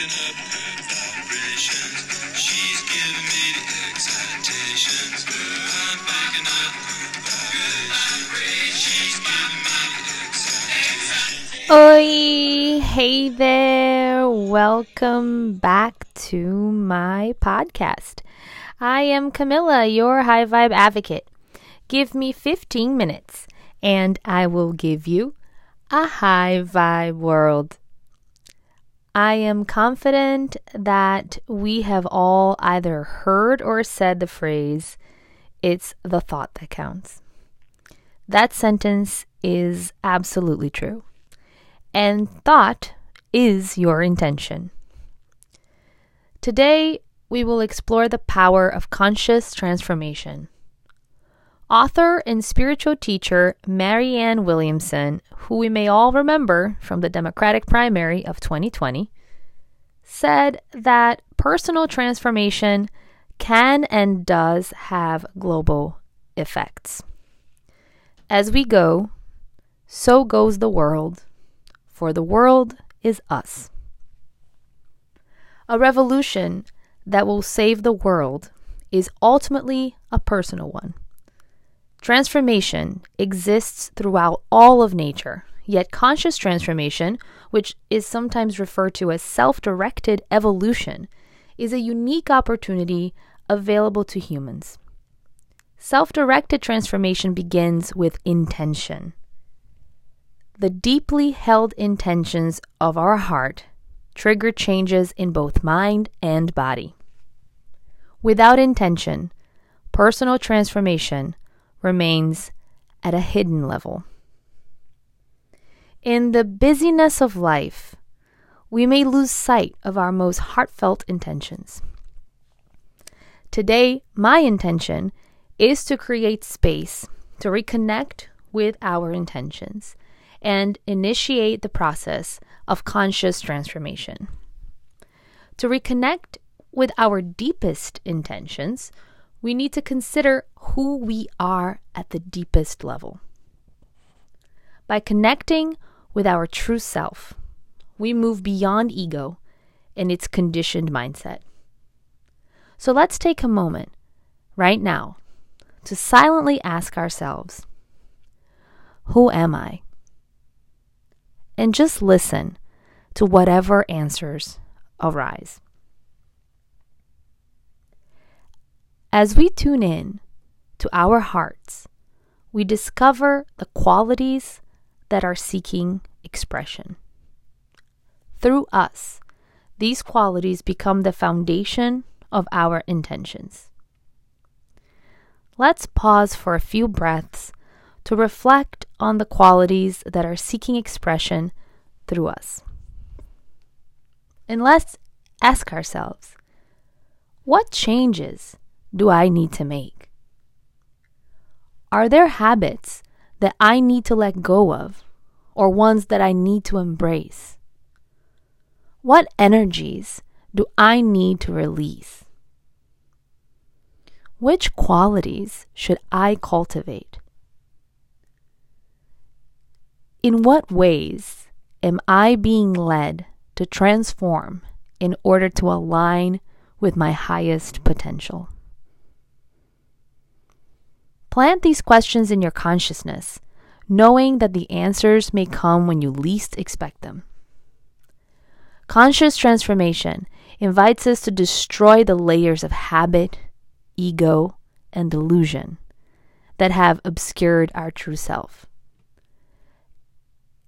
up good vibrations. She's giving me the excitations. I'm up good vibrations. She's giving me the excitations. Oi, hey there. Welcome back to my podcast. I am Camilla, your high vibe advocate. Give me 15 minutes and I will give you a high vibe world. I am confident that we have all either heard or said the phrase, it's the thought that counts. That sentence is absolutely true. And thought is your intention. Today, we will explore the power of conscious transformation. Author and spiritual teacher Marianne Williamson, who we may all remember from the Democratic primary of 2020, said that personal transformation can and does have global effects. As we go, so goes the world, for the world is us. A revolution that will save the world is ultimately a personal one. Transformation exists throughout all of nature, yet conscious transformation, which is sometimes referred to as self directed evolution, is a unique opportunity available to humans. Self directed transformation begins with intention. The deeply held intentions of our heart trigger changes in both mind and body. Without intention, personal transformation remains at a hidden level. In the busyness of life, we may lose sight of our most heartfelt intentions. Today, my intention is to create space to reconnect with our intentions and initiate the process of conscious transformation. To reconnect with our deepest intentions, we need to consider who we are at the deepest level. By connecting with our true self, we move beyond ego and its conditioned mindset. So let's take a moment right now to silently ask ourselves Who am I? And just listen to whatever answers arise. As we tune in to our hearts, we discover the qualities that are seeking expression. Through us, these qualities become the foundation of our intentions. Let's pause for a few breaths to reflect on the qualities that are seeking expression through us. And let's ask ourselves what changes do I need to make? Are there habits that I need to let go of or ones that I need to embrace? What energies do I need to release? Which qualities should I cultivate? In what ways am I being led to transform in order to align with my highest potential? Plant these questions in your consciousness, knowing that the answers may come when you least expect them. Conscious transformation invites us to destroy the layers of habit, ego, and delusion that have obscured our true self.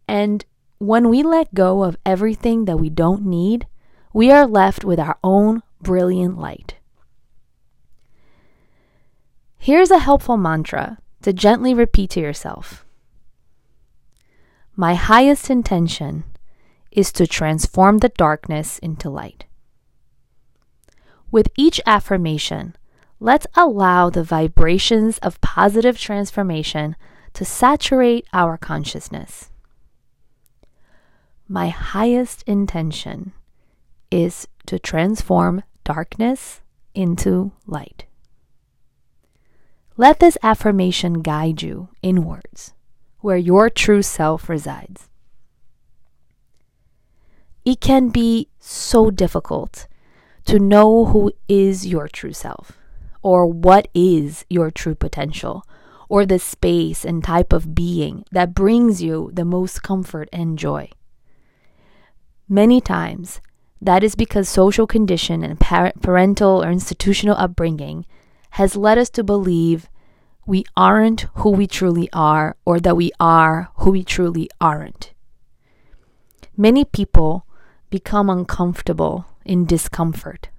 And when we let go of everything that we don't need, we are left with our own brilliant light. Here's a helpful mantra to gently repeat to yourself My highest intention is to transform the darkness into light. With each affirmation, let's allow the vibrations of positive transformation to saturate our consciousness. My highest intention is to transform darkness into light. Let this affirmation guide you inwards, where your true self resides. it can be so difficult to know who is your true self or what is your true potential or the space and type of being that brings you the most comfort and joy. Many times, that is because social condition and parental or institutional upbringing has led us to believe we aren't who we truly are or that we are who we truly aren't. Many people become uncomfortable in discomfort.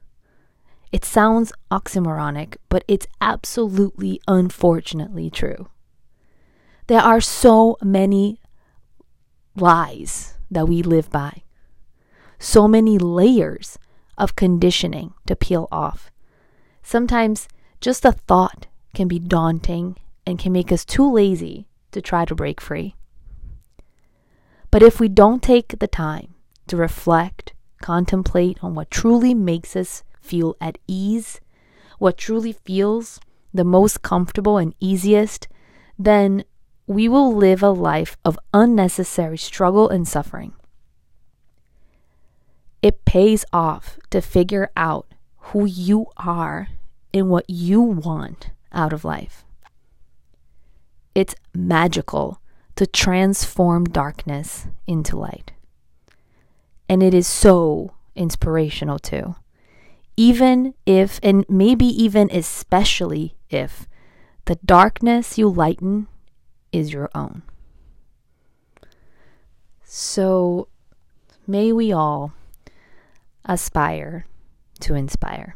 It sounds oxymoronic, but it's absolutely unfortunately true. There are so many lies that we live by, so many layers of conditioning to peel off. Sometimes just a thought can be daunting and can make us too lazy to try to break free. But if we don't take the time to reflect, contemplate on what truly makes us feel at ease, what truly feels the most comfortable and easiest, then we will live a life of unnecessary struggle and suffering. It pays off to figure out who you are and what you want out of life. It's magical to transform darkness into light. And it is so inspirational too. Even if, and maybe even especially if, the darkness you lighten is your own. So may we all aspire to inspire.